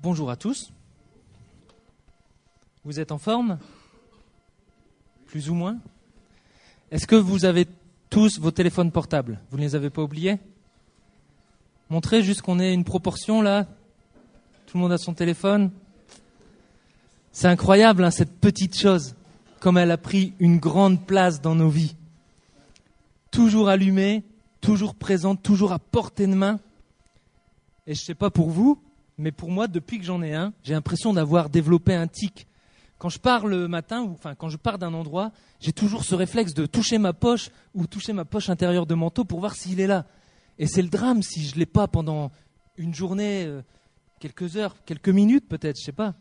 Bonjour à tous. Vous êtes en forme? Plus ou moins? Est-ce que vous avez tous vos téléphones portables? Vous ne les avez pas oubliés? Montrez juste qu'on ait une proportion là. Tout le monde a son téléphone. C'est incroyable hein, cette petite chose, comme elle a pris une grande place dans nos vies. Toujours allumée, toujours présente, toujours à portée de main. Et je ne sais pas pour vous, mais pour moi, depuis que j'en ai un, j'ai l'impression d'avoir développé un tic. Quand je pars le matin, enfin quand je pars d'un endroit, j'ai toujours ce réflexe de toucher ma poche ou toucher ma poche intérieure de manteau pour voir s'il est là. Et c'est le drame si je ne l'ai pas pendant une journée, euh, quelques heures, quelques minutes peut-être, je sais pas.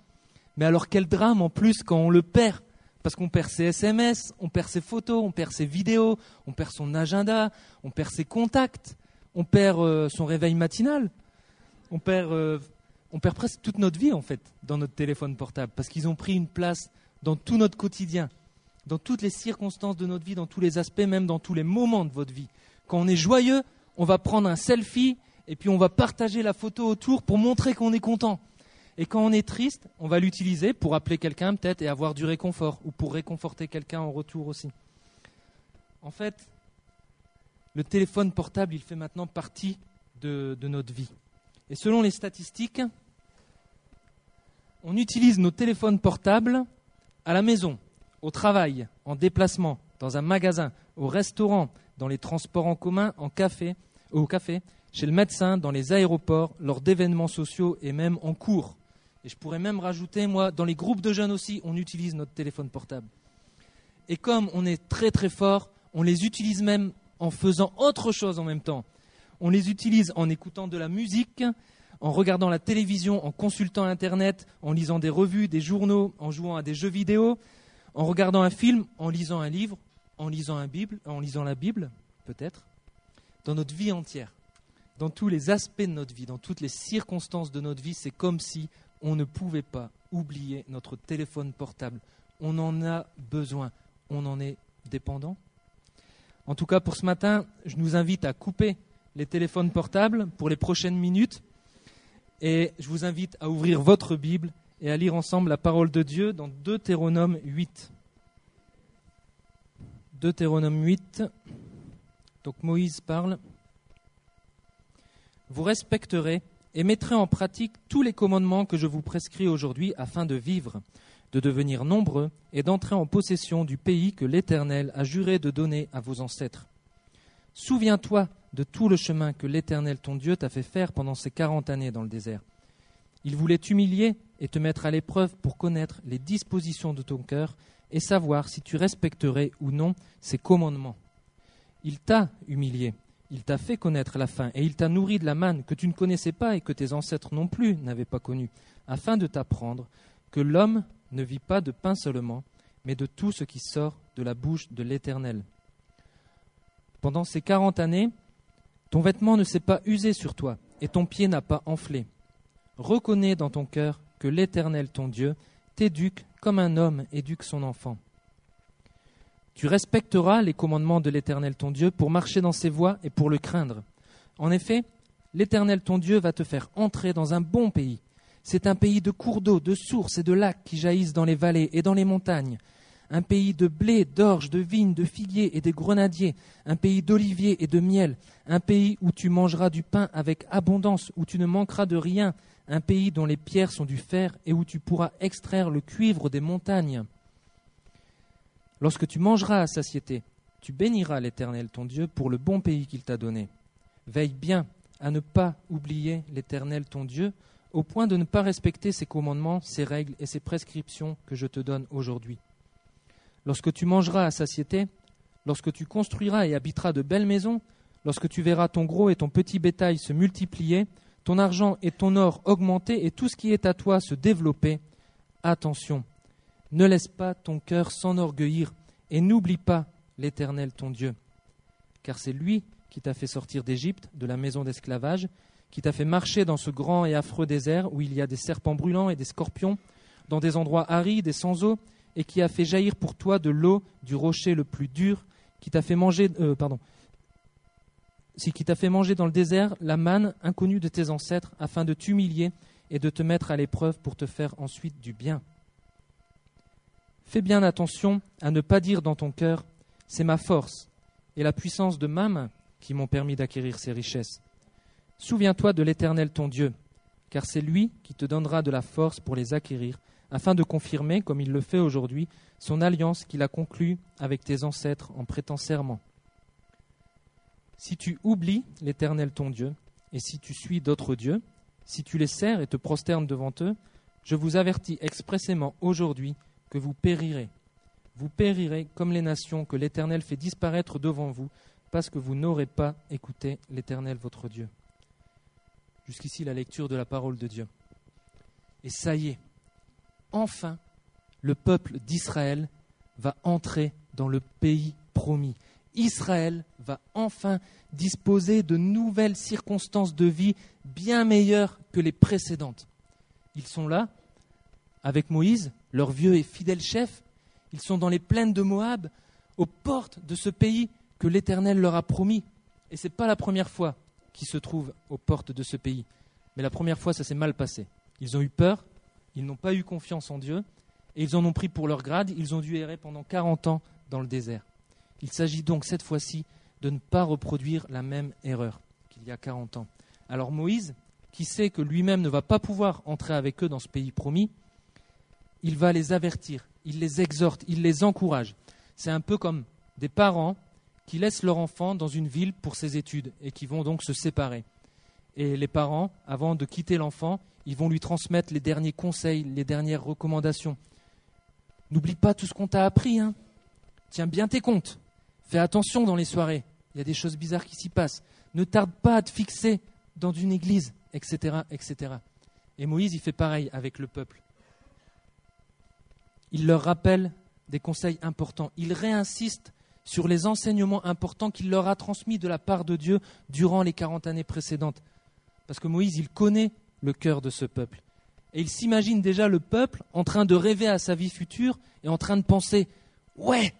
Mais alors quel drame en plus quand on le perd parce qu'on perd ses SMS, on perd ses photos, on perd ses vidéos, on perd son agenda, on perd ses contacts, on perd euh, son réveil matinal, on perd, euh, on perd presque toute notre vie en fait dans notre téléphone portable parce qu'ils ont pris une place dans tout notre quotidien, dans toutes les circonstances de notre vie, dans tous les aspects, même dans tous les moments de votre vie. Quand on est joyeux, on va prendre un selfie et puis on va partager la photo autour pour montrer qu'on est content. Et quand on est triste, on va l'utiliser pour appeler quelqu'un peut-être et avoir du réconfort, ou pour réconforter quelqu'un en retour aussi. En fait, le téléphone portable, il fait maintenant partie de, de notre vie. Et selon les statistiques, on utilise nos téléphones portables à la maison, au travail, en déplacement, dans un magasin, au restaurant, dans les transports en commun, en café, au café, chez le médecin, dans les aéroports, lors d'événements sociaux et même en cours. Et je pourrais même rajouter, moi, dans les groupes de jeunes aussi, on utilise notre téléphone portable. Et comme on est très très fort, on les utilise même en faisant autre chose en même temps. On les utilise en écoutant de la musique, en regardant la télévision, en consultant Internet, en lisant des revues, des journaux, en jouant à des jeux vidéo, en regardant un film, en lisant un livre, en lisant, un Bible, en lisant la Bible, peut-être, dans notre vie entière, dans tous les aspects de notre vie, dans toutes les circonstances de notre vie, c'est comme si on ne pouvait pas oublier notre téléphone portable. On en a besoin. On en est dépendant. En tout cas, pour ce matin, je nous invite à couper les téléphones portables pour les prochaines minutes. Et je vous invite à ouvrir votre Bible et à lire ensemble la parole de Dieu dans Deutéronome 8. Deutéronome 8. Donc Moïse parle. Vous respecterez et mettrez en pratique tous les commandements que je vous prescris aujourd'hui afin de vivre, de devenir nombreux et d'entrer en possession du pays que l'Éternel a juré de donner à vos ancêtres. Souviens-toi de tout le chemin que l'Éternel ton Dieu t'a fait faire pendant ces quarante années dans le désert. Il voulait t'humilier et te mettre à l'épreuve pour connaître les dispositions de ton cœur et savoir si tu respecterais ou non ses commandements. Il t'a humilié il t'a fait connaître la faim, et il t'a nourri de la manne que tu ne connaissais pas et que tes ancêtres non plus n'avaient pas connue, afin de t'apprendre que l'homme ne vit pas de pain seulement, mais de tout ce qui sort de la bouche de l'Éternel. Pendant ces quarante années, ton vêtement ne s'est pas usé sur toi, et ton pied n'a pas enflé. Reconnais dans ton cœur que l'Éternel ton Dieu t'éduque comme un homme éduque son enfant. Tu respecteras les commandements de l'Éternel ton Dieu pour marcher dans ses voies et pour le craindre. En effet, l'Éternel ton Dieu va te faire entrer dans un bon pays. C'est un pays de cours d'eau, de sources et de lacs qui jaillissent dans les vallées et dans les montagnes. Un pays de blé, d'orge, de vignes, de figuiers et de grenadiers. Un pays d'oliviers et de miel. Un pays où tu mangeras du pain avec abondance, où tu ne manqueras de rien. Un pays dont les pierres sont du fer et où tu pourras extraire le cuivre des montagnes. Lorsque tu mangeras à satiété, tu béniras l'Éternel ton Dieu pour le bon pays qu'il t'a donné. Veille bien à ne pas oublier l'Éternel ton Dieu, au point de ne pas respecter ses commandements, ses règles et ses prescriptions que je te donne aujourd'hui. Lorsque tu mangeras à satiété, lorsque tu construiras et habiteras de belles maisons, lorsque tu verras ton gros et ton petit bétail se multiplier, ton argent et ton or augmenter et tout ce qui est à toi se développer, attention, ne laisse pas ton cœur s'enorgueillir et n'oublie pas l'Éternel ton Dieu, car c'est lui qui t'a fait sortir d'Égypte, de la maison d'esclavage, qui t'a fait marcher dans ce grand et affreux désert où il y a des serpents brûlants et des scorpions, dans des endroits arides et sans eau, et qui a fait jaillir pour toi de l'eau du rocher le plus dur, qui t'a fait manger, euh, pardon, qui t'a fait manger dans le désert la manne inconnue de tes ancêtres, afin de t'humilier et de te mettre à l'épreuve pour te faire ensuite du bien. Fais bien attention à ne pas dire dans ton cœur C'est ma force et la puissance de ma main qui m'ont permis d'acquérir ces richesses. Souviens-toi de l'Éternel ton Dieu, car c'est lui qui te donnera de la force pour les acquérir, afin de confirmer, comme il le fait aujourd'hui, son alliance qu'il a conclue avec tes ancêtres en prêtant serment. Si tu oublies l'Éternel ton Dieu, et si tu suis d'autres dieux, si tu les sers et te prosternes devant eux, je vous avertis expressément aujourd'hui que vous périrez. Vous périrez comme les nations que l'Éternel fait disparaître devant vous, parce que vous n'aurez pas écouté l'Éternel votre Dieu. Jusqu'ici la lecture de la parole de Dieu. Et ça y est, enfin, le peuple d'Israël va entrer dans le pays promis. Israël va enfin disposer de nouvelles circonstances de vie bien meilleures que les précédentes. Ils sont là, avec Moïse, leur vieux et fidèle chef. Ils sont dans les plaines de Moab, aux portes de ce pays que l'Éternel leur a promis. Et ce n'est pas la première fois qu'ils se trouvent aux portes de ce pays. Mais la première fois, ça s'est mal passé. Ils ont eu peur, ils n'ont pas eu confiance en Dieu, et ils en ont pris pour leur grade, ils ont dû errer pendant 40 ans dans le désert. Il s'agit donc cette fois-ci de ne pas reproduire la même erreur qu'il y a 40 ans. Alors Moïse, qui sait que lui-même ne va pas pouvoir entrer avec eux dans ce pays promis, il va les avertir, il les exhorte, il les encourage. C'est un peu comme des parents qui laissent leur enfant dans une ville pour ses études et qui vont donc se séparer. Et les parents, avant de quitter l'enfant, ils vont lui transmettre les derniers conseils, les dernières recommandations. N'oublie pas tout ce qu'on t'a appris. Hein. Tiens bien tes comptes. Fais attention dans les soirées. Il y a des choses bizarres qui s'y passent. Ne tarde pas à te fixer dans une église, etc., etc. Et Moïse, il fait pareil avec le peuple. Il leur rappelle des conseils importants. Il réinsiste sur les enseignements importants qu'il leur a transmis de la part de Dieu durant les 40 années précédentes. Parce que Moïse, il connaît le cœur de ce peuple. Et il s'imagine déjà le peuple en train de rêver à sa vie future et en train de penser Ouais,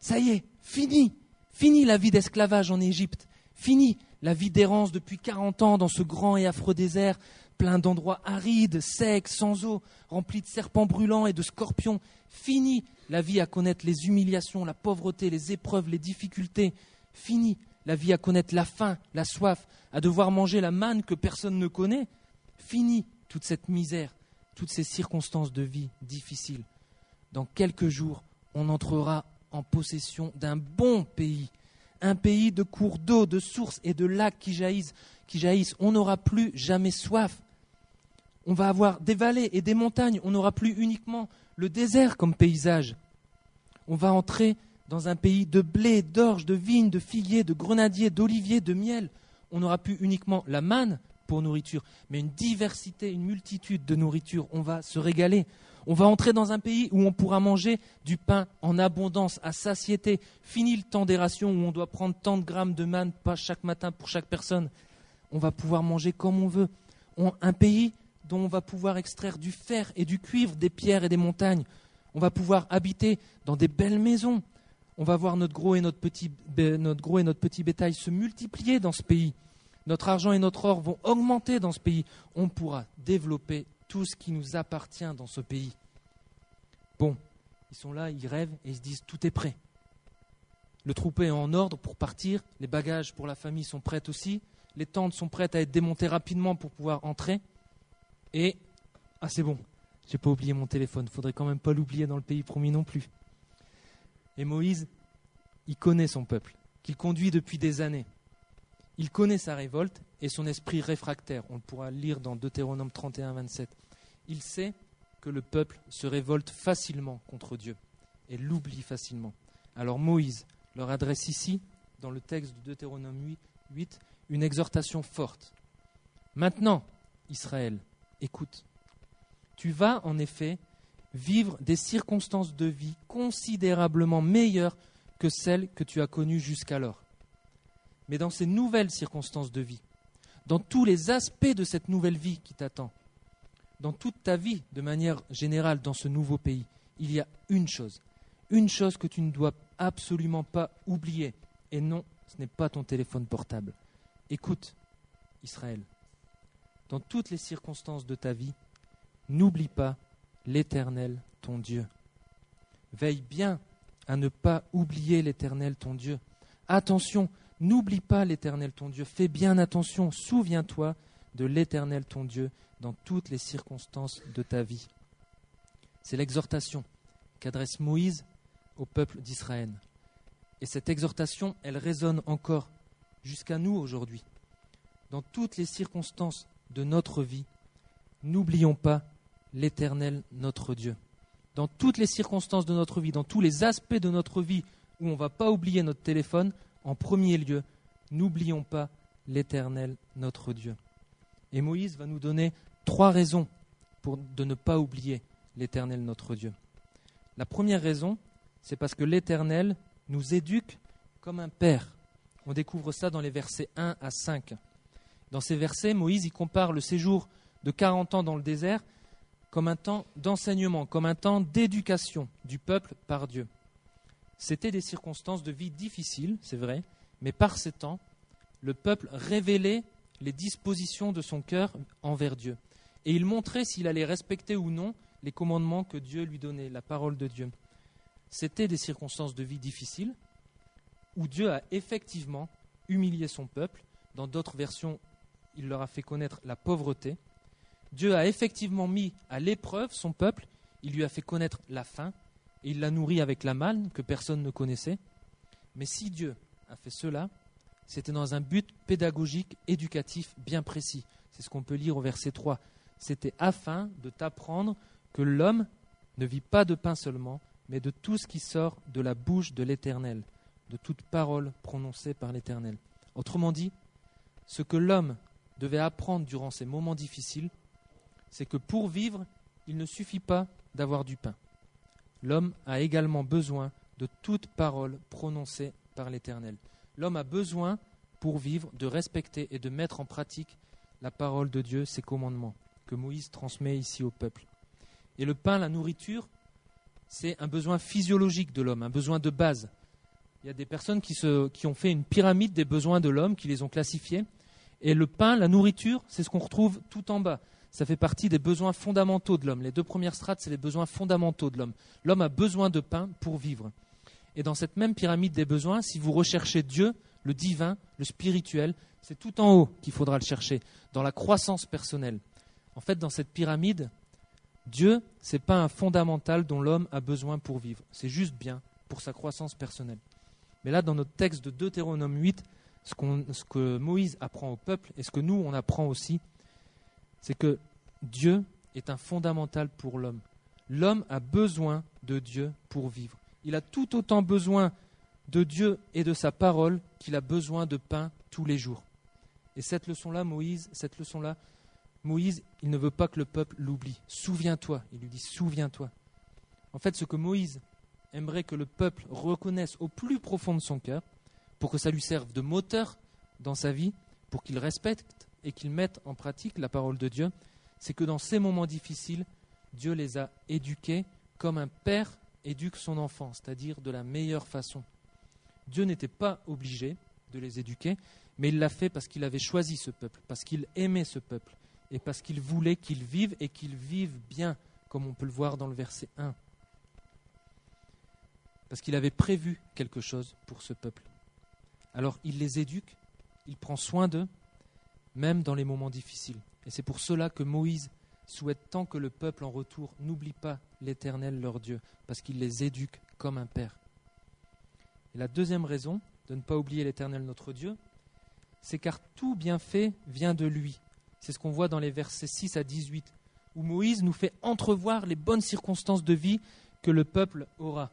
ça y est, fini, fini la vie d'esclavage en Égypte, fini la vie d'errance depuis 40 ans dans ce grand et affreux désert, plein d'endroits arides, secs, sans eau, remplis de serpents brûlants et de scorpions. Fini la vie à connaître les humiliations, la pauvreté, les épreuves, les difficultés. Fini la vie à connaître la faim, la soif, à devoir manger la manne que personne ne connaît. Fini toute cette misère, toutes ces circonstances de vie difficiles. Dans quelques jours, on entrera en possession d'un bon pays, un pays de cours d'eau, de sources et de lacs qui jaillissent, qui jaillissent. On n'aura plus jamais soif. On va avoir des vallées et des montagnes. On n'aura plus uniquement le désert comme paysage. On va entrer dans un pays de blé, d'orge, de vignes, de figuiers, de grenadiers, d'oliviers, de miel. On n'aura plus uniquement la manne pour nourriture, mais une diversité, une multitude de nourriture. On va se régaler. On va entrer dans un pays où on pourra manger du pain en abondance, à satiété. Fini le temps des rations où on doit prendre tant de grammes de manne pas chaque matin pour chaque personne. On va pouvoir manger comme on veut. un pays dont on va pouvoir extraire du fer et du cuivre, des pierres et des montagnes. On va pouvoir habiter dans des belles maisons. On va voir notre gros et notre petit, notre gros et notre petit bétail se multiplier dans ce pays. Notre argent et notre or vont augmenter dans ce pays. On pourra développer tout ce qui nous appartient dans ce pays. Bon, ils sont là, ils rêvent et ils se disent tout est prêt. Le troupeau est en ordre pour partir, les bagages pour la famille sont prêts aussi, les tentes sont prêtes à être démontées rapidement pour pouvoir entrer. Et ah c'est bon, j'ai pas oublié mon téléphone, faudrait quand même pas l'oublier dans le pays promis non plus. Et Moïse, il connaît son peuple, qu'il conduit depuis des années. Il connaît sa révolte et son esprit réfractaire. On le pourra lire dans Deutéronome 31, 27. Il sait que le peuple se révolte facilement contre Dieu et l'oublie facilement. Alors Moïse leur adresse ici, dans le texte de Deutéronome 8, une exhortation forte. Maintenant, Israël, écoute. Tu vas en effet vivre des circonstances de vie considérablement meilleures que celles que tu as connues jusqu'alors. Mais dans ces nouvelles circonstances de vie, dans tous les aspects de cette nouvelle vie qui t'attend, dans toute ta vie de manière générale dans ce nouveau pays, il y a une chose, une chose que tu ne dois absolument pas oublier. Et non, ce n'est pas ton téléphone portable. Écoute, Israël, dans toutes les circonstances de ta vie, n'oublie pas l'Éternel, ton Dieu. Veille bien à ne pas oublier l'Éternel, ton Dieu. Attention, n'oublie pas l'Éternel, ton Dieu. Fais bien attention, souviens-toi de l'Éternel, ton Dieu, dans toutes les circonstances de ta vie. C'est l'exhortation qu'adresse Moïse au peuple d'Israël. Et cette exhortation, elle résonne encore jusqu'à nous aujourd'hui. Dans toutes les circonstances de notre vie, n'oublions pas l'Éternel, notre Dieu. Dans toutes les circonstances de notre vie, dans tous les aspects de notre vie où on ne va pas oublier notre téléphone, en premier lieu, n'oublions pas l'Éternel, notre Dieu. Et Moïse va nous donner trois raisons pour de ne pas oublier l'Éternel, notre Dieu. La première raison, c'est parce que l'Éternel nous éduque comme un père. On découvre ça dans les versets 1 à 5. Dans ces versets, Moïse y compare le séjour de 40 ans dans le désert comme un temps d'enseignement, comme un temps d'éducation du peuple par Dieu. C'étaient des circonstances de vie difficiles, c'est vrai, mais par ces temps, le peuple révélait les dispositions de son cœur envers Dieu. Et il montrait s'il allait respecter ou non les commandements que Dieu lui donnait, la parole de Dieu. C'étaient des circonstances de vie difficiles où Dieu a effectivement humilié son peuple. Dans d'autres versions, il leur a fait connaître la pauvreté. Dieu a effectivement mis à l'épreuve son peuple, il lui a fait connaître la faim, il l'a nourri avec la manne que personne ne connaissait. Mais si Dieu a fait cela, c'était dans un but pédagogique, éducatif bien précis. C'est ce qu'on peut lire au verset 3. C'était afin de t'apprendre que l'homme ne vit pas de pain seulement, mais de tout ce qui sort de la bouche de l'Éternel, de toute parole prononcée par l'Éternel. Autrement dit, ce que l'homme devait apprendre durant ces moments difficiles, c'est que pour vivre, il ne suffit pas d'avoir du pain. L'homme a également besoin de toute parole prononcée par l'Éternel. L'homme a besoin, pour vivre, de respecter et de mettre en pratique la parole de Dieu, ses commandements, que Moïse transmet ici au peuple. Et le pain, la nourriture, c'est un besoin physiologique de l'homme, un besoin de base. Il y a des personnes qui, ont fait une pyramide des besoins de l'homme, qui les ont classifiés. Et le pain, la nourriture, c'est ce qu'on retrouve tout en bas ça fait partie des besoins fondamentaux de l'homme. Les deux premières strates, c'est les besoins fondamentaux de l'homme. L'homme a besoin de pain pour vivre. Et dans cette même pyramide des besoins, si vous recherchez Dieu, le divin, le spirituel, c'est tout en haut qu'il faudra le chercher, dans la croissance personnelle. En fait, dans cette pyramide, Dieu, ce n'est pas un fondamental dont l'homme a besoin pour vivre. C'est juste bien pour sa croissance personnelle. Mais là, dans notre texte de Deutéronome 8, ce, ce que Moïse apprend au peuple et ce que nous, on apprend aussi, c'est que Dieu est un fondamental pour l'homme. L'homme a besoin de Dieu pour vivre. Il a tout autant besoin de Dieu et de sa parole qu'il a besoin de pain tous les jours. Et cette leçon-là, Moïse, cette leçon-là, Moïse, il ne veut pas que le peuple l'oublie. Souviens-toi, il lui dit souviens-toi. En fait, ce que Moïse aimerait que le peuple reconnaisse au plus profond de son cœur, pour que ça lui serve de moteur dans sa vie, pour qu'il respecte et qu'ils mettent en pratique la parole de Dieu, c'est que dans ces moments difficiles, Dieu les a éduqués comme un père éduque son enfant, c'est-à-dire de la meilleure façon. Dieu n'était pas obligé de les éduquer, mais il l'a fait parce qu'il avait choisi ce peuple, parce qu'il aimait ce peuple, et parce qu'il voulait qu'ils vivent et qu'ils vivent bien, comme on peut le voir dans le verset 1. Parce qu'il avait prévu quelque chose pour ce peuple. Alors il les éduque, il prend soin d'eux, même dans les moments difficiles. Et c'est pour cela que Moïse souhaite tant que le peuple en retour n'oublie pas l'Éternel leur Dieu, parce qu'il les éduque comme un père. Et la deuxième raison de ne pas oublier l'Éternel notre Dieu, c'est car tout bienfait vient de lui. C'est ce qu'on voit dans les versets 6 à 18, où Moïse nous fait entrevoir les bonnes circonstances de vie que le peuple aura.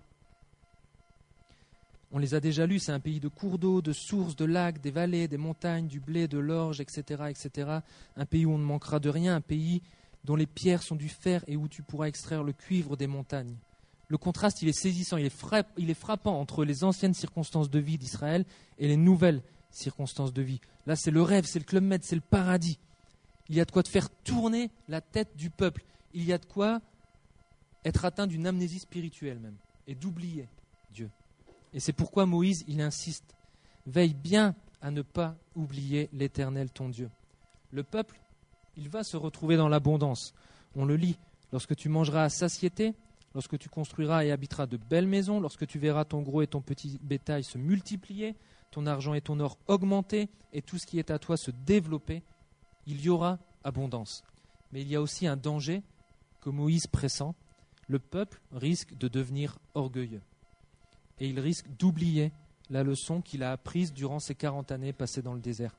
On les a déjà lus, c'est un pays de cours d'eau, de sources, de lacs, des vallées, des montagnes, du blé, de l'orge, etc., etc. Un pays où on ne manquera de rien, un pays dont les pierres sont du fer et où tu pourras extraire le cuivre des montagnes. Le contraste, il est saisissant, il est, frappant entre les anciennes circonstances de vie d'Israël et les nouvelles circonstances de vie. Là, c'est le rêve, c'est le club med, c'est le paradis. Il y a de quoi faire tourner la tête du peuple. Il y a de quoi être atteint d'une amnésie spirituelle même et d'oublier. Et c'est pourquoi Moïse, il insiste, veille bien à ne pas oublier l'Éternel ton Dieu. Le peuple, il va se retrouver dans l'abondance. On le lit. Lorsque tu mangeras à satiété, lorsque tu construiras et habiteras de belles maisons, lorsque tu verras ton gros et ton petit bétail se multiplier, ton argent et ton or augmenter, et tout ce qui est à toi se développer, il y aura abondance. Mais il y a aussi un danger que Moïse pressent. Le peuple risque de devenir orgueilleux. Et il risque d'oublier la leçon qu'il a apprise durant ces quarante années passées dans le désert.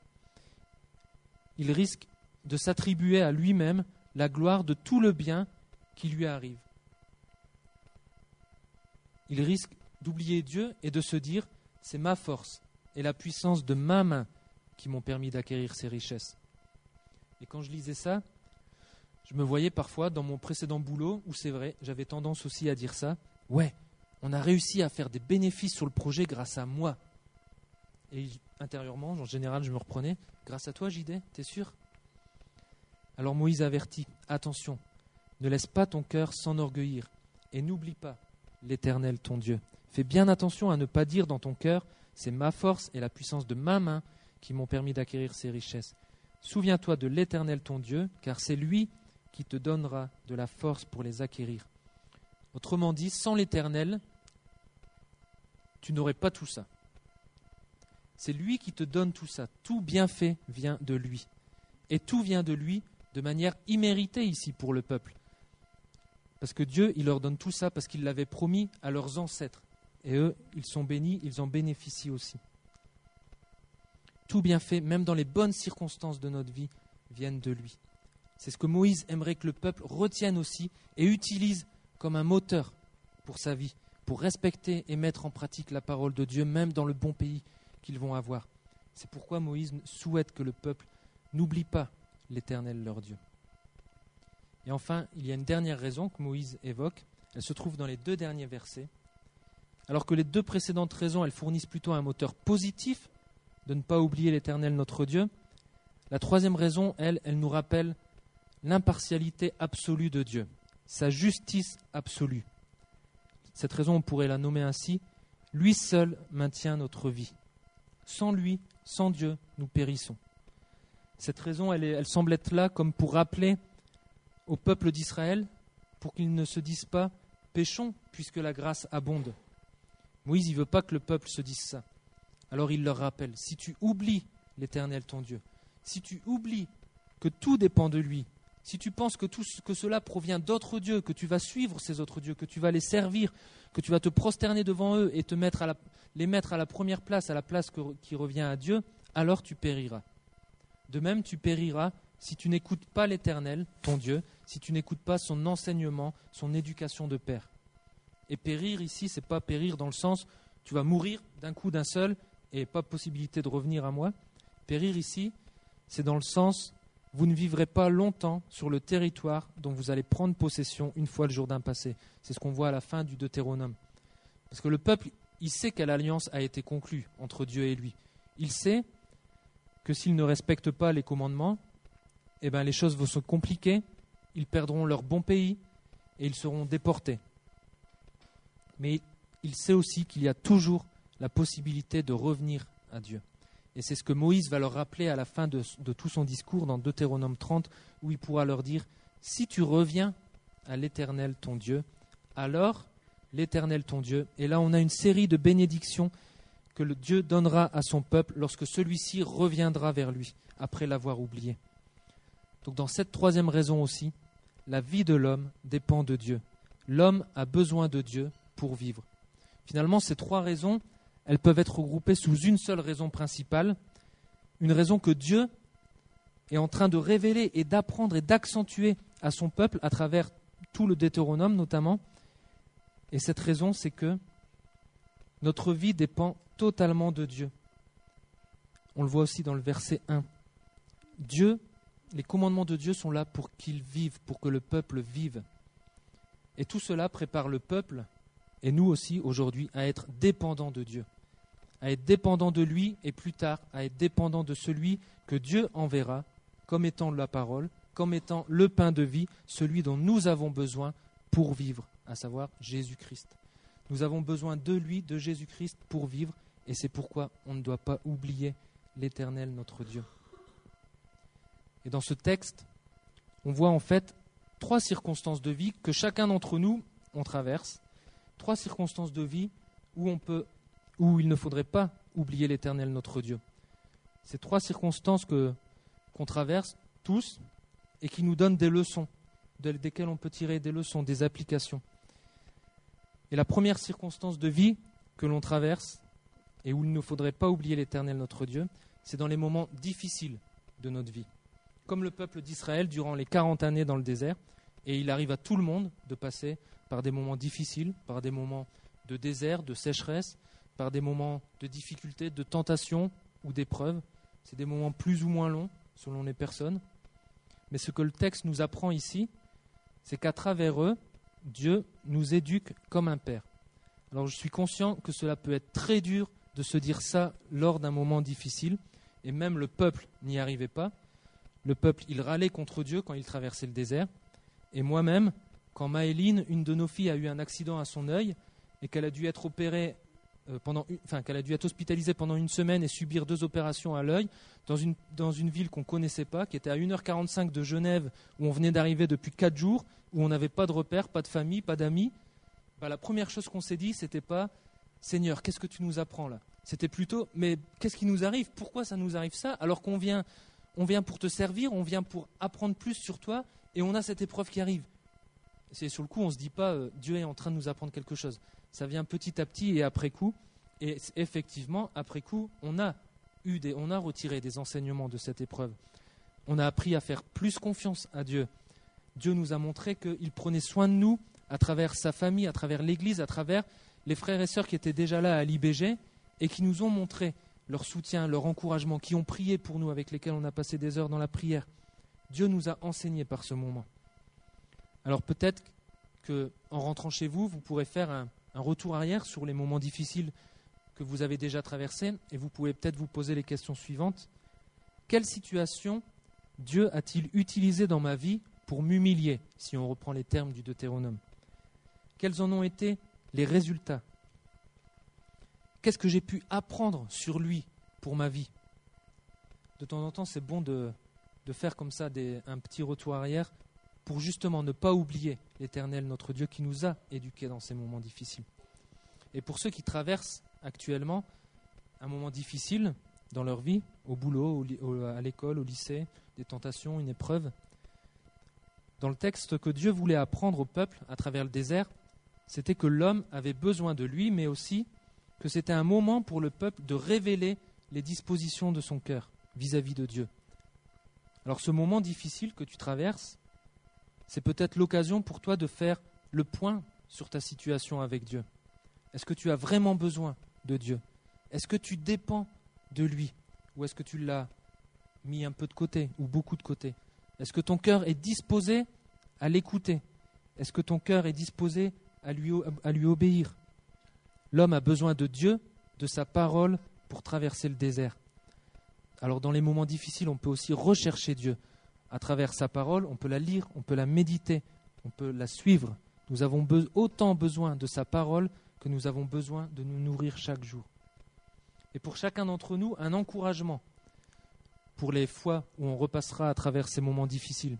Il risque de s'attribuer à lui-même la gloire de tout le bien qui lui arrive. Il risque d'oublier Dieu et de se dire c'est ma force et la puissance de ma main qui m'ont permis d'acquérir ces richesses. Et quand je lisais ça, je me voyais parfois dans mon précédent boulot où c'est vrai, j'avais tendance aussi à dire ça. Ouais, on a réussi à faire des bénéfices sur le projet grâce à moi. Et intérieurement, en général, je me reprenais. Grâce à toi, Jidé, t'es sûr? Alors Moïse avertit Attention, ne laisse pas ton cœur s'enorgueillir et n'oublie pas l'Éternel ton Dieu. Fais bien attention à ne pas dire dans ton cœur C'est ma force et la puissance de ma main qui m'ont permis d'acquérir ces richesses. Souviens-toi de l'Éternel ton Dieu, car c'est lui qui te donnera de la force pour les acquérir. Autrement dit, sans l'Éternel, tu n'aurais pas tout ça. C'est lui qui te donne tout ça. Tout bienfait vient de lui. Et tout vient de lui de manière imméritée ici pour le peuple. Parce que Dieu, il leur donne tout ça parce qu'il l'avait promis à leurs ancêtres. Et eux, ils sont bénis, ils en bénéficient aussi. Tout bienfait, même dans les bonnes circonstances de notre vie, viennent de lui. C'est ce que Moïse aimerait que le peuple retienne aussi et utilise comme un moteur pour sa vie pour respecter et mettre en pratique la parole de Dieu, même dans le bon pays qu'ils vont avoir. C'est pourquoi Moïse souhaite que le peuple n'oublie pas l'Éternel leur Dieu. Et enfin, il y a une dernière raison que Moïse évoque. Elle se trouve dans les deux derniers versets. Alors que les deux précédentes raisons, elles fournissent plutôt un moteur positif de ne pas oublier l'Éternel notre Dieu. La troisième raison, elle, elle nous rappelle l'impartialité absolue de Dieu, sa justice absolue. Cette raison, on pourrait la nommer ainsi. Lui seul maintient notre vie. Sans lui, sans Dieu, nous périssons. Cette raison, elle, semble être là comme pour rappeler au peuple d'Israël, pour qu'ils ne se disent pas péchons, puisque la grâce abonde. Moïse, il ne veut pas que le peuple se dise ça. Alors il leur rappelle, si tu oublies l'Éternel ton Dieu, si tu oublies que tout dépend de lui, si tu penses que tout cela provient d'autres dieux, que tu vas suivre ces autres dieux, que tu vas les servir, que tu vas te prosterner devant eux et te mettre à les mettre à la première place, à la place qui revient à Dieu, alors tu périras. De même, tu périras si tu n'écoutes pas l'Éternel, ton Dieu, si tu n'écoutes pas son enseignement, son éducation de père. Et périr ici, c'est pas périr dans le sens tu vas mourir d'un coup d'un seul et pas possibilité de revenir à moi. Périr ici, c'est dans le sens vous ne vivrez pas longtemps sur le territoire dont vous allez prendre possession une fois le Jourdain passé. C'est ce qu'on voit à la fin du Deutéronome. Parce que le peuple, il sait quelle alliance a été conclue entre Dieu et lui. Il sait que s'ils ne respectent pas les commandements, eh ben, les choses vont se compliquer, ils perdront leur bon pays et ils seront déportés. Mais il sait aussi qu'il y a toujours la possibilité de revenir à Dieu. Et c'est ce que Moïse va leur rappeler à la fin de, tout son discours dans Deutéronome 30, où il pourra leur dire, si tu reviens à l'Éternel ton Dieu, alors l'Éternel ton Dieu, et là on a une série de bénédictions que Dieu donnera à son peuple lorsque celui-ci reviendra vers lui, après l'avoir oublié. Donc dans cette troisième raison aussi, la vie de l'homme dépend de Dieu. L'homme a besoin de Dieu pour vivre. Finalement, ces trois raisons, elles peuvent être regroupées sous une seule raison principale, une raison que Dieu est en train de révéler et d'apprendre et d'accentuer à son peuple à travers tout le Deutéronome notamment. Et cette raison, c'est que notre vie dépend totalement de Dieu. On le voit aussi dans le verset 1. Dieu, les commandements de Dieu sont là pour qu'il vive, pour que le peuple vive. Et tout cela prépare le peuple et nous aussi aujourd'hui à être dépendants de Dieu, à être dépendants de lui et plus tard à être dépendants de celui que Dieu enverra comme étant la parole, comme étant le pain de vie, celui dont nous avons besoin pour vivre, à savoir Jésus-Christ. Nous avons besoin de lui, de Jésus-Christ, pour vivre, et c'est pourquoi on ne doit pas oublier l'Éternel, notre Dieu. Et dans ce texte, on voit en fait trois circonstances de vie que chacun d'entre nous on traverse, trois circonstances de vie où on peut, où il ne faudrait pas oublier l'Éternel notre Dieu. Ces trois circonstances que qu'on traverse tous et qui nous donnent des leçons, desquelles on peut tirer des leçons, des applications. Et la première circonstance de vie que l'on traverse et où il ne faudrait pas oublier l'Éternel notre Dieu, c'est dans les moments difficiles de notre vie. Comme le peuple d'Israël durant les 40 années dans le désert, et il arrive à tout le monde de passer par des moments difficiles, par des moments de désert, de sécheresse, par des moments de difficulté, de tentation ou d'épreuve. C'est des moments plus ou moins longs selon les personnes. Mais ce que le texte nous apprend ici, c'est qu'à travers eux, Dieu nous éduque comme un père. Alors je suis conscient que cela peut être très dur de se dire ça lors d'un moment difficile, et même le peuple n'y arrivait pas. Le peuple, il râlait contre Dieu quand il traversait le désert. Et moi-même, quand Maëline, une de nos filles, a eu un accident à son œil et qu'elle a dû être opérée pendant, enfin qu'elle a dû être hospitalisée pendant une semaine et subir deux opérations à l'œil dans une, dans une ville qu'on ne connaissait pas, qui était à 1h45 de Genève, où on venait d'arriver depuis 4 jours, où on n'avait pas de repères, pas de famille, pas d'amis. Bah, la première chose qu'on s'est dit, c'était pas Seigneur, qu'est-ce que tu nous apprends là? C'était plutôt Mais qu'est-ce qui nous arrive? Pourquoi ça nous arrive ça? Alors qu'on vient, on vient pour te servir, on vient pour apprendre plus sur toi, et on a cette épreuve qui arrive. C'est sur le coup, on ne se dit pas euh, Dieu est en train de nous apprendre quelque chose. Ça vient petit à petit et après coup. Et effectivement, après coup, on a eu des, on a retiré des enseignements de cette épreuve. On a appris à faire plus confiance à Dieu. Dieu nous a montré qu'il prenait soin de nous à travers sa famille, à travers l'Église, à travers les frères et sœurs qui étaient déjà là à l'IBG et qui nous ont montré leur soutien, leur encouragement, qui ont prié pour nous, avec lesquels on a passé des heures dans la prière. Dieu nous a enseigné par ce moment. Alors peut-être que en rentrant chez vous, vous pourrez faire un, retour arrière sur les moments difficiles que vous avez déjà traversés et vous pouvez peut-être vous poser les questions suivantes. Quelle situation Dieu a-t-il utilisé dans ma vie pour m'humilier, si on reprend les termes du Deutéronome? Quels en ont été les résultats? Qu'est-ce que j'ai pu apprendre sur lui pour ma vie? De temps en temps, c'est bon de, faire comme ça un petit retour arrière pour justement ne pas oublier l'Éternel, notre Dieu, qui nous a éduqués dans ces moments difficiles. Et pour ceux qui traversent actuellement un moment difficile dans leur vie, au boulot, à l'école, au lycée, des tentations, une épreuve, dans le texte que Dieu voulait apprendre au peuple à travers le désert, c'était que l'homme avait besoin de lui, mais aussi que c'était un moment pour le peuple de révéler les dispositions de son cœur vis-à-vis de Dieu. Alors ce moment difficile que tu traverses, c'est peut-être l'occasion pour toi de faire le point sur ta situation avec Dieu. Est-ce que tu as vraiment besoin de Dieu? Est-ce que tu dépends de lui? Ou est-ce que tu l'as mis un peu de côté ou beaucoup de côté? Est-ce que ton cœur est disposé à l'écouter? Est-ce que ton cœur est disposé à lui, à lui obéir? L'homme a besoin de Dieu, de sa parole, pour traverser le désert. Alors dans les moments difficiles, on peut aussi rechercher Dieu. À travers sa parole, on peut la lire, on peut la méditer, on peut la suivre. Nous avons autant besoin de sa parole que nous avons besoin de nous nourrir chaque jour. Et pour chacun d'entre nous, un encouragement pour les fois où on repassera à travers ces moments difficiles.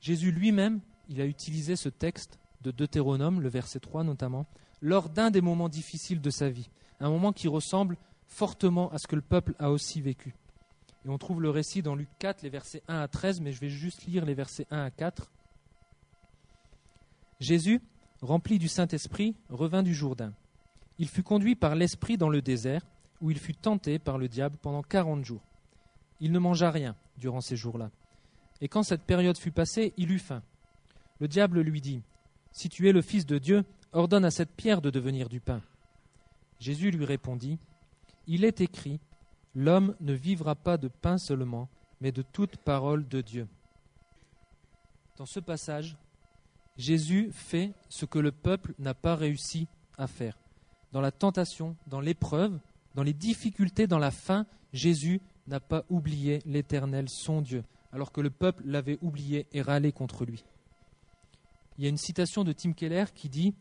Jésus lui-même, il a utilisé ce texte de Deutéronome, le verset 3 notamment, lors d'un des moments difficiles de sa vie, un moment qui ressemble fortement à ce que le peuple a aussi vécu. Et on trouve le récit dans Luc 4, les versets 1 à 13, mais je vais juste lire les versets 1 à 4. Jésus, rempli du Saint-Esprit, revint du Jourdain. Il fut conduit par l'Esprit dans le désert, où il fut tenté par le diable pendant quarante jours. Il ne mangea rien durant ces jours-là. Et quand cette période fut passée, il eut faim. Le diable lui dit, Si tu es le Fils de Dieu, ordonne à cette pierre de devenir du pain. Jésus lui répondit, Il est écrit, L'homme ne vivra pas de pain seulement, mais de toute parole de Dieu. Dans ce passage, Jésus fait ce que le peuple n'a pas réussi à faire. Dans la tentation, dans l'épreuve, dans les difficultés, dans la faim, Jésus n'a pas oublié l'Éternel, son Dieu, alors que le peuple l'avait oublié et râlé contre lui. Il y a une citation de Tim Keller qui dit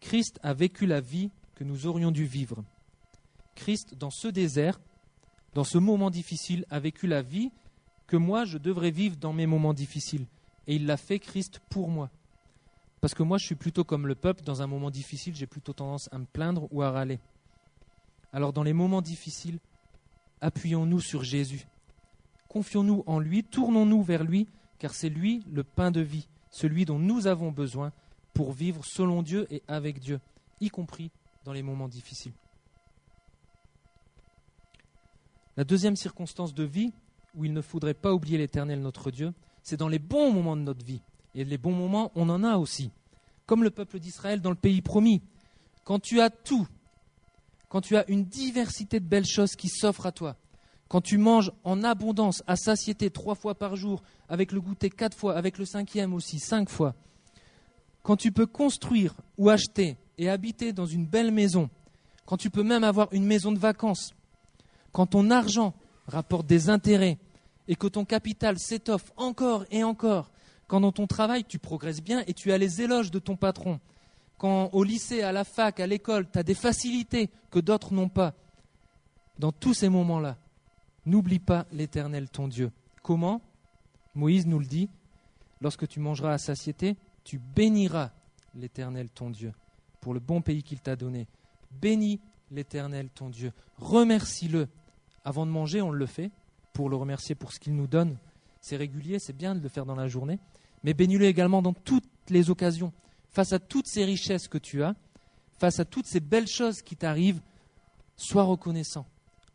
Christ a vécu la vie que nous aurions dû vivre. Christ, dans ce désert, dans ce moment difficile, a vécu la vie que moi, je devrais vivre dans mes moments difficiles. Et il l'a fait, Christ, pour moi. Parce que moi, je suis plutôt comme le peuple, dans un moment difficile, j'ai plutôt tendance à me plaindre ou à râler. Alors dans les moments difficiles, appuyons-nous sur Jésus. Confions-nous en lui, tournons-nous vers lui, car c'est lui le pain de vie, celui dont nous avons besoin pour vivre selon Dieu et avec Dieu, y compris dans les moments difficiles. La deuxième circonstance de vie où il ne faudrait pas oublier l'Éternel notre Dieu, c'est dans les bons moments de notre vie. Et les bons moments, on en a aussi. Comme le peuple d'Israël dans le pays promis. Quand tu as tout, quand tu as une diversité de belles choses qui s'offrent à toi, quand tu manges en abondance, à satiété, trois fois par jour, avec le goûter quatre fois, avec le cinquième aussi, cinq fois, quand tu peux construire ou acheter et habiter dans une belle maison, quand tu peux même avoir une maison de vacances, quand ton argent rapporte des intérêts et que ton capital s'étoffe encore et encore, quand dans ton travail tu progresses bien et tu as les éloges de ton patron, quand au lycée, à la fac, à l'école, tu as des facilités que d'autres n'ont pas, dans tous ces moments-là, n'oublie pas l'Éternel ton Dieu. Comment? Moïse nous le dit, lorsque tu mangeras à satiété, tu béniras l'Éternel ton Dieu pour le bon pays qu'il t'a donné. Bénis l'Éternel ton Dieu. Remercie-le. Avant de manger, on le fait pour le remercier pour ce qu'il nous donne. C'est régulier, c'est bien de le faire dans la journée mais bénis-le également dans toutes les occasions, face à toutes ces richesses que tu as, face à toutes ces belles choses qui t'arrivent, sois reconnaissant.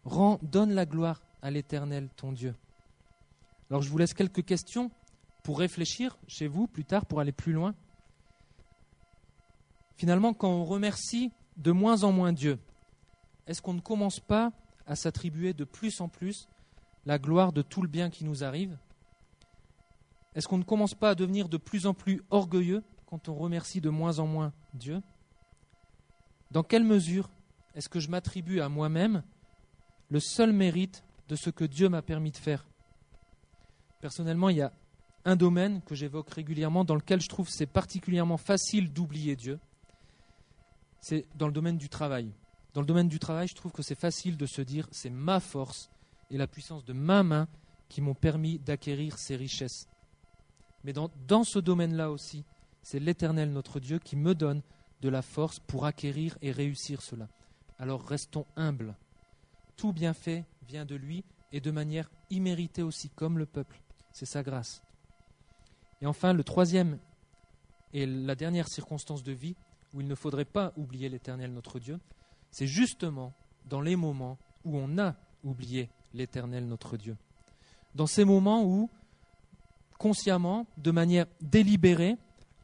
Rends, donne la gloire à l'Éternel, ton Dieu. Alors je vous laisse quelques questions pour réfléchir chez vous plus tard, pour aller plus loin. Finalement, quand on remercie de moins en moins Dieu, est-ce qu'on ne commence pas à s'attribuer de plus en plus la gloire de tout le bien qui nous arrive est-ce qu'on ne commence pas à devenir de plus en plus orgueilleux quand on remercie de moins en moins Dieu? Dans quelle mesure est-ce que je m'attribue à moi-même le seul mérite de ce que Dieu m'a permis de faire? Personnellement, il y a un domaine que j'évoque régulièrement dans lequel je trouve c'est particulièrement facile d'oublier Dieu. C'est dans le domaine du travail. Dans le domaine du travail, je trouve que c'est facile de se dire c'est ma force et la puissance de ma main qui m'ont permis d'acquérir ces richesses. Mais dans, ce domaine-là aussi, c'est l'Éternel notre Dieu qui me donne de la force pour acquérir et réussir cela. Alors restons humbles. Tout bienfait vient de lui et de manière imméritée aussi, comme le peuple. C'est sa grâce. Et enfin, le troisième et la dernière circonstance de vie où il ne faudrait pas oublier l'Éternel notre Dieu, c'est justement dans les moments où on a oublié l'Éternel notre Dieu. Dans ces moments où consciemment, de manière délibérée,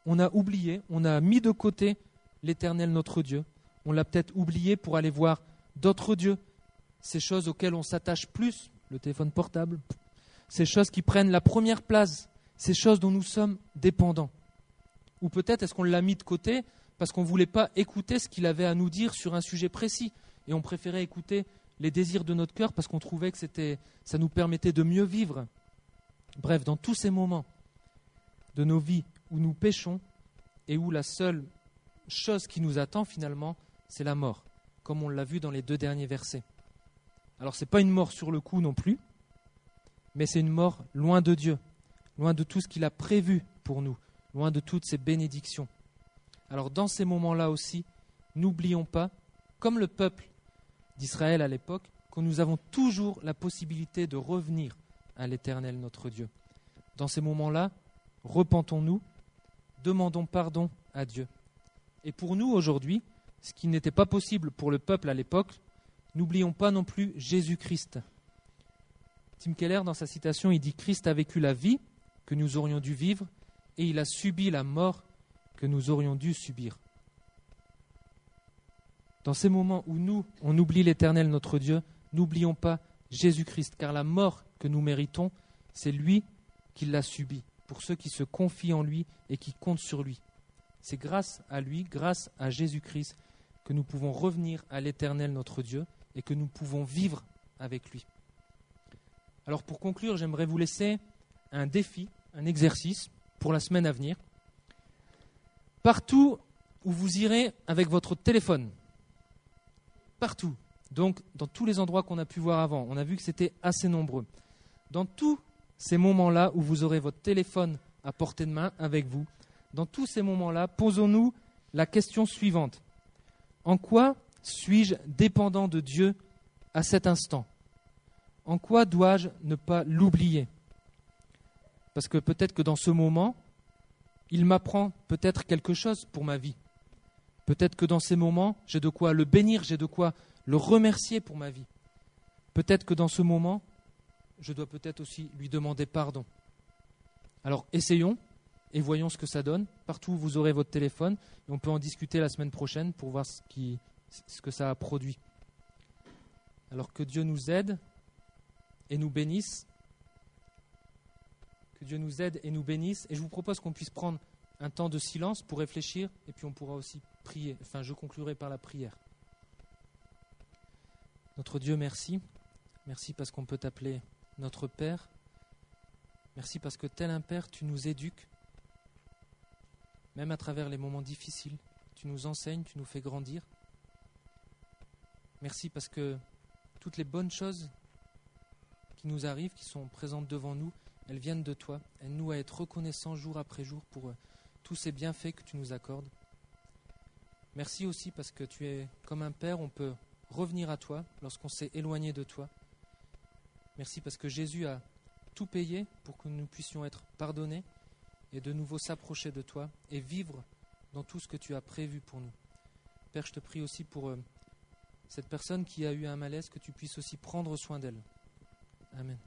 on a oublié, on a mis de côté l'Éternel notre Dieu. On l'a peut-être oublié pour aller voir d'autres dieux, ces choses auxquelles on s'attache plus, le téléphone portable, ces choses qui prennent la première place, ces choses dont nous sommes dépendants. Ou peut-être est-ce qu'on l'a mis de côté parce qu'on ne voulait pas écouter ce qu'il avait à nous dire sur un sujet précis et on préférait écouter les désirs de notre cœur parce qu'on trouvait que c'était, ça nous permettait de mieux vivre. Bref, dans tous ces moments de nos vies où nous péchons et où la seule chose qui nous attend finalement, c'est la mort, comme on l'a vu dans les deux derniers versets. Alors ce n'est pas une mort sur le coup non plus, mais c'est une mort loin de Dieu, loin de tout ce qu'il a prévu pour nous, loin de toutes ses bénédictions. Alors dans ces moments-là aussi, n'oublions pas, comme le peuple d'Israël à l'époque, que nous avons toujours la possibilité de revenir à l'Éternel notre Dieu. Dans ces moments-là, repentons-nous, demandons pardon à Dieu. Et pour nous aujourd'hui, ce qui n'était pas possible pour le peuple à l'époque, n'oublions pas non plus Jésus-Christ. Tim Keller, dans sa citation, il dit Christ a vécu la vie que nous aurions dû vivre et il a subi la mort que nous aurions dû subir. Dans ces moments où nous, on oublie l'Éternel notre Dieu, n'oublions pas Jésus-Christ, car la mort que nous méritons, c'est lui qui l'a subi, pour ceux qui se confient en lui et qui comptent sur lui. C'est grâce à lui, grâce à Jésus-Christ, que nous pouvons revenir à l'Éternel notre Dieu et que nous pouvons vivre avec lui. Alors pour conclure, j'aimerais vous laisser un défi, un exercice pour la semaine à venir. Partout où vous irez avec votre téléphone, partout, donc dans tous les endroits qu'on a pu voir avant, on a vu que c'était assez nombreux, dans tous ces moments-là où vous aurez votre téléphone à portée de main avec vous, dans tous ces moments-là, posons-nous la question suivante. En quoi suis-je dépendant de Dieu à cet instant? En quoi dois-je ne pas l'oublier? Parce que peut-être que dans ce moment, il m'apprend peut-être quelque chose pour ma vie. Peut-être que dans ces moments, j'ai de quoi le bénir, j'ai de quoi le remercier pour ma vie. Peut-être que dans ce moment, je dois peut-être aussi lui demander pardon. Alors essayons et voyons ce que ça donne. Partout, vous aurez votre téléphone et on peut en discuter la semaine prochaine pour voir ce, ce que ça a produit. Alors que Dieu nous aide et nous bénisse. Que Dieu nous aide et nous bénisse. Et je vous propose qu'on puisse prendre un temps de silence pour réfléchir et puis on pourra aussi prier. Enfin, je conclurai par la prière. Notre Dieu, merci. Merci parce qu'on peut t'appeler notre Père. Merci parce que tel un Père, tu nous éduques, même à travers les moments difficiles. Tu nous enseignes, tu nous fais grandir. Merci parce que toutes les bonnes choses qui nous arrivent, qui sont présentes devant nous, elles viennent de toi. Elles nous à être reconnaissants jour après jour pour euh, tous ces bienfaits que tu nous accordes. Merci aussi parce que tu es comme un Père, on peut revenir à toi lorsqu'on s'est éloigné de toi. Merci parce que Jésus a tout payé pour que nous puissions être pardonnés et de nouveau s'approcher de toi et vivre dans tout ce que tu as prévu pour nous. Père, je te prie aussi pour euh, cette personne qui a eu un malaise, que tu puisses aussi prendre soin d'elle. Amen.